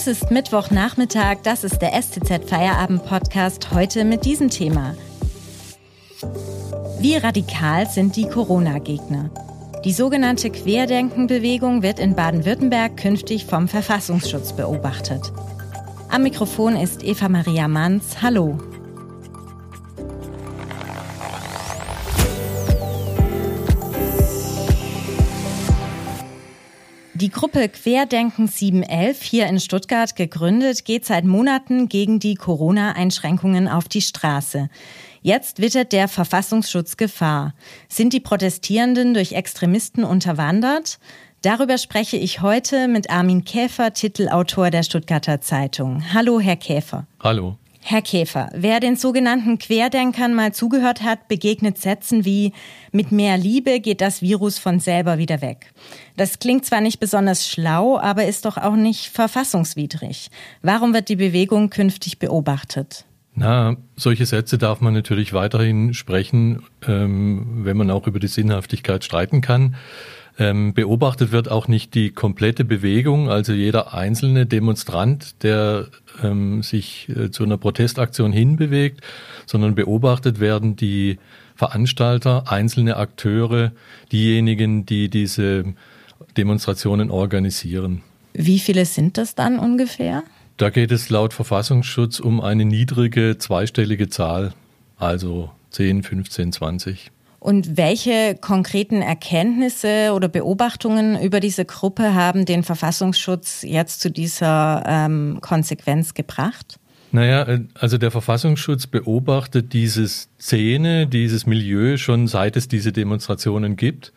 Es ist Mittwochnachmittag, das ist der STZ Feierabend Podcast heute mit diesem Thema. Wie radikal sind die Corona-Gegner? Die sogenannte Querdenkenbewegung wird in Baden-Württemberg künftig vom Verfassungsschutz beobachtet. Am Mikrofon ist Eva Maria Manns. Hallo. Die Gruppe Querdenken 711 hier in Stuttgart gegründet, geht seit Monaten gegen die Corona-Einschränkungen auf die Straße. Jetzt wittert der Verfassungsschutz Gefahr. Sind die Protestierenden durch Extremisten unterwandert? Darüber spreche ich heute mit Armin Käfer, Titelautor der Stuttgarter Zeitung. Hallo, Herr Käfer. Hallo. Herr Käfer, wer den sogenannten Querdenkern mal zugehört hat, begegnet Sätzen wie mit mehr Liebe geht das Virus von selber wieder weg. Das klingt zwar nicht besonders schlau, aber ist doch auch nicht verfassungswidrig. Warum wird die Bewegung künftig beobachtet? Na, solche Sätze darf man natürlich weiterhin sprechen, ähm, wenn man auch über die Sinnhaftigkeit streiten kann. Ähm, beobachtet wird auch nicht die komplette Bewegung, also jeder einzelne Demonstrant, der ähm, sich äh, zu einer Protestaktion hinbewegt, sondern beobachtet werden die Veranstalter, einzelne Akteure, diejenigen, die diese Demonstrationen organisieren. Wie viele sind das dann ungefähr? Da geht es laut Verfassungsschutz um eine niedrige zweistellige Zahl, also 10, 15, 20. Und welche konkreten Erkenntnisse oder Beobachtungen über diese Gruppe haben den Verfassungsschutz jetzt zu dieser ähm, Konsequenz gebracht? Naja, äh, also der Verfassungsschutz beobachtet diese Szene, dieses Milieu schon seit es diese Demonstrationen gibt,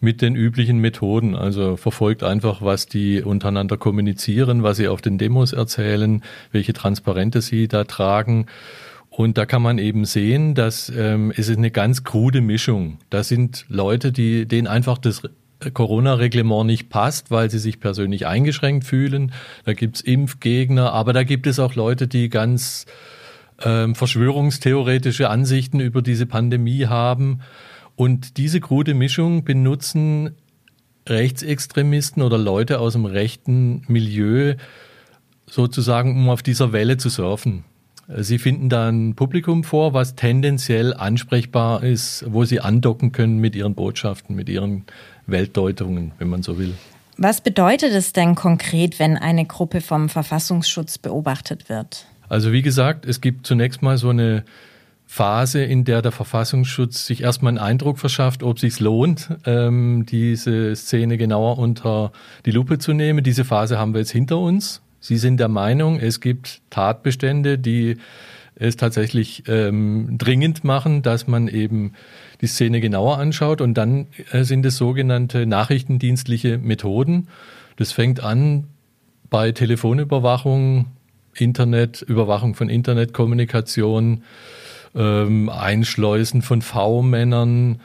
mit den üblichen Methoden. Also verfolgt einfach, was die untereinander kommunizieren, was sie auf den Demos erzählen, welche Transparente sie da tragen und da kann man eben sehen, dass ähm, es ist eine ganz krude Mischung. Da sind Leute, die denen einfach das Corona-Reglement nicht passt, weil sie sich persönlich eingeschränkt fühlen. Da gibt's Impfgegner, aber da gibt es auch Leute, die ganz ähm, verschwörungstheoretische Ansichten über diese Pandemie haben. Und diese krude Mischung benutzen Rechtsextremisten oder Leute aus dem rechten Milieu sozusagen, um auf dieser Welle zu surfen. Sie finden da ein Publikum vor, was tendenziell ansprechbar ist, wo Sie andocken können mit Ihren Botschaften, mit Ihren Weltdeutungen, wenn man so will. Was bedeutet es denn konkret, wenn eine Gruppe vom Verfassungsschutz beobachtet wird? Also wie gesagt, es gibt zunächst mal so eine Phase, in der der Verfassungsschutz sich erstmal einen Eindruck verschafft, ob es sich lohnt, ähm, diese Szene genauer unter die Lupe zu nehmen. Diese Phase haben wir jetzt hinter uns. Sie sind der Meinung, es gibt Tatbestände, die es tatsächlich ähm, dringend machen, dass man eben die Szene genauer anschaut. Und dann äh, sind es sogenannte nachrichtendienstliche Methoden. Das fängt an bei Telefonüberwachung, Internet, Überwachung von Internetkommunikation, ähm, Einschleusen von V-Männern,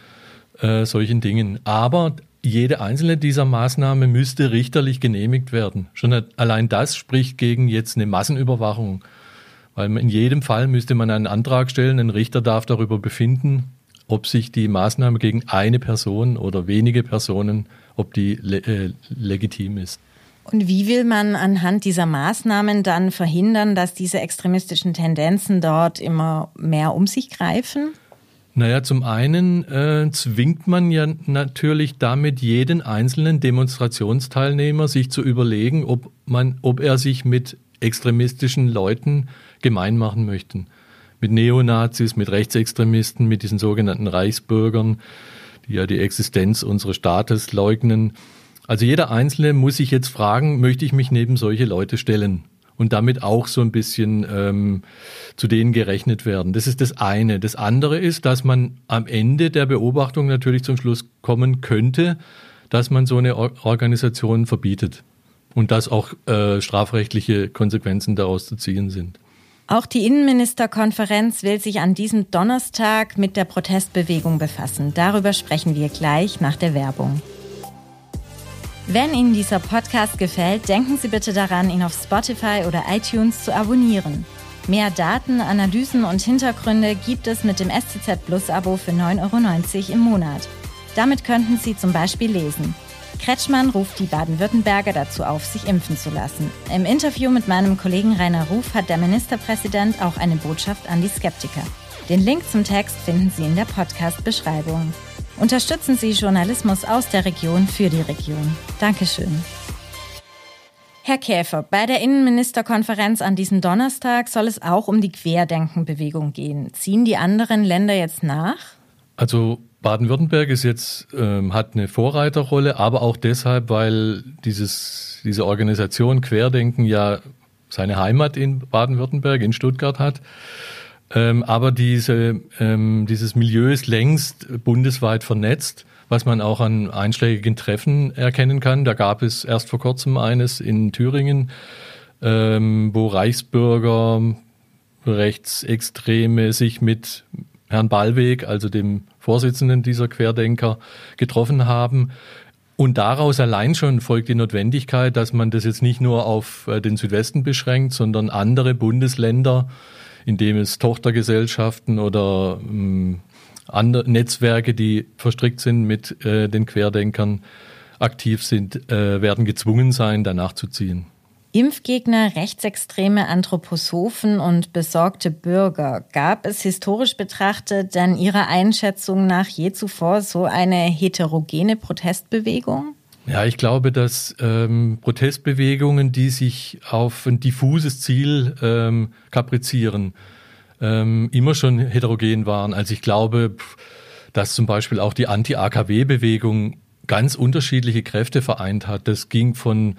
äh, solchen Dingen. Aber jede einzelne dieser Maßnahmen müsste richterlich genehmigt werden. Schon allein das spricht gegen jetzt eine Massenüberwachung. Weil in jedem Fall müsste man einen Antrag stellen, ein Richter darf darüber befinden, ob sich die Maßnahme gegen eine Person oder wenige Personen, ob die le äh, legitim ist. Und wie will man anhand dieser Maßnahmen dann verhindern, dass diese extremistischen Tendenzen dort immer mehr um sich greifen? Naja, zum einen äh, zwingt man ja natürlich damit jeden einzelnen Demonstrationsteilnehmer, sich zu überlegen, ob, man, ob er sich mit extremistischen Leuten gemein machen möchte. Mit Neonazis, mit Rechtsextremisten, mit diesen sogenannten Reichsbürgern, die ja die Existenz unseres Staates leugnen. Also jeder Einzelne muss sich jetzt fragen, möchte ich mich neben solche Leute stellen? Und damit auch so ein bisschen ähm, zu denen gerechnet werden. Das ist das eine. Das andere ist, dass man am Ende der Beobachtung natürlich zum Schluss kommen könnte, dass man so eine Organisation verbietet und dass auch äh, strafrechtliche Konsequenzen daraus zu ziehen sind. Auch die Innenministerkonferenz will sich an diesem Donnerstag mit der Protestbewegung befassen. Darüber sprechen wir gleich nach der Werbung. Wenn Ihnen dieser Podcast gefällt, denken Sie bitte daran, ihn auf Spotify oder iTunes zu abonnieren. Mehr Daten, Analysen und Hintergründe gibt es mit dem SCZ Plus Abo für 9,90 Euro im Monat. Damit könnten Sie zum Beispiel lesen. Kretschmann ruft die Baden-Württemberger dazu auf, sich impfen zu lassen. Im Interview mit meinem Kollegen Rainer Ruf hat der Ministerpräsident auch eine Botschaft an die Skeptiker. Den Link zum Text finden Sie in der Podcast-Beschreibung. Unterstützen Sie Journalismus aus der Region für die Region. Dankeschön. Herr Käfer, bei der Innenministerkonferenz an diesem Donnerstag soll es auch um die Querdenkenbewegung gehen. Ziehen die anderen Länder jetzt nach? Also Baden-Württemberg ist jetzt ähm, hat eine Vorreiterrolle, aber auch deshalb, weil dieses diese Organisation Querdenken ja seine Heimat in Baden-Württemberg in Stuttgart hat. Ähm, aber diese, ähm, dieses Milieu ist längst bundesweit vernetzt, was man auch an einschlägigen Treffen erkennen kann. Da gab es erst vor kurzem eines in Thüringen, ähm, wo Reichsbürger, Rechtsextreme sich mit Herrn Ballweg, also dem Vorsitzenden dieser Querdenker, getroffen haben. Und daraus allein schon folgt die Notwendigkeit, dass man das jetzt nicht nur auf äh, den Südwesten beschränkt, sondern andere Bundesländer, in dem es Tochtergesellschaften oder ähm, andere Netzwerke, die verstrickt sind mit äh, den Querdenkern, aktiv sind, äh, werden gezwungen sein, danach zu ziehen. Impfgegner, rechtsextreme Anthroposophen und besorgte Bürger. Gab es historisch betrachtet denn Ihrer Einschätzung nach je zuvor so eine heterogene Protestbewegung? Ja, ich glaube, dass ähm, Protestbewegungen, die sich auf ein diffuses Ziel ähm, kaprizieren, ähm, immer schon heterogen waren. Also ich glaube, dass zum Beispiel auch die Anti-AKW-Bewegung ganz unterschiedliche Kräfte vereint hat. Das ging von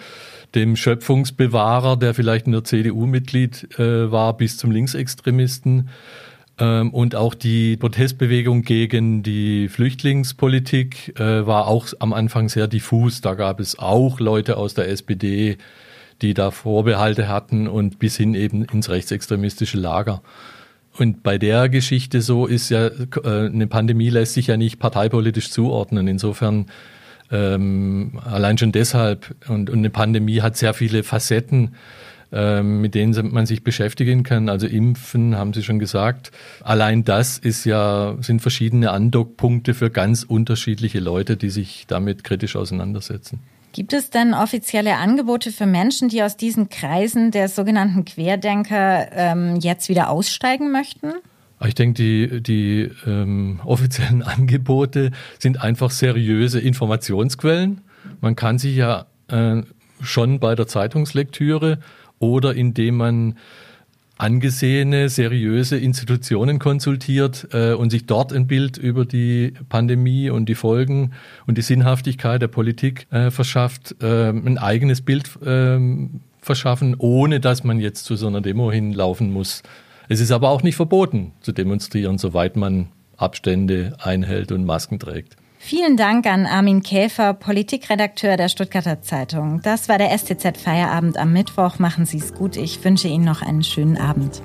dem Schöpfungsbewahrer, der vielleicht in der CDU Mitglied äh, war, bis zum Linksextremisten. Ähm, und auch die Protestbewegung gegen die Flüchtlingspolitik äh, war auch am Anfang sehr diffus. Da gab es auch Leute aus der SPD, die da Vorbehalte hatten und bis hin eben ins rechtsextremistische Lager. Und bei der Geschichte so ist ja, äh, eine Pandemie lässt sich ja nicht parteipolitisch zuordnen. Insofern ähm, allein schon deshalb. Und, eine Pandemie hat sehr viele Facetten, mit denen man sich beschäftigen kann. Also Impfen, haben Sie schon gesagt. Allein das ist ja, sind verschiedene Andockpunkte für ganz unterschiedliche Leute, die sich damit kritisch auseinandersetzen. Gibt es denn offizielle Angebote für Menschen, die aus diesen Kreisen der sogenannten Querdenker ähm, jetzt wieder aussteigen möchten? Ich denke, die, die ähm, offiziellen Angebote sind einfach seriöse Informationsquellen. Man kann sich ja äh, schon bei der Zeitungslektüre oder indem man angesehene, seriöse Institutionen konsultiert äh, und sich dort ein Bild über die Pandemie und die Folgen und die Sinnhaftigkeit der Politik äh, verschafft, äh, ein eigenes Bild ähm, verschaffen, ohne dass man jetzt zu so einer Demo hinlaufen muss. Es ist aber auch nicht verboten zu demonstrieren, soweit man Abstände einhält und Masken trägt. Vielen Dank an Armin Käfer, Politikredakteur der Stuttgarter Zeitung. Das war der STZ Feierabend am Mittwoch. Machen Sie es gut. Ich wünsche Ihnen noch einen schönen Abend.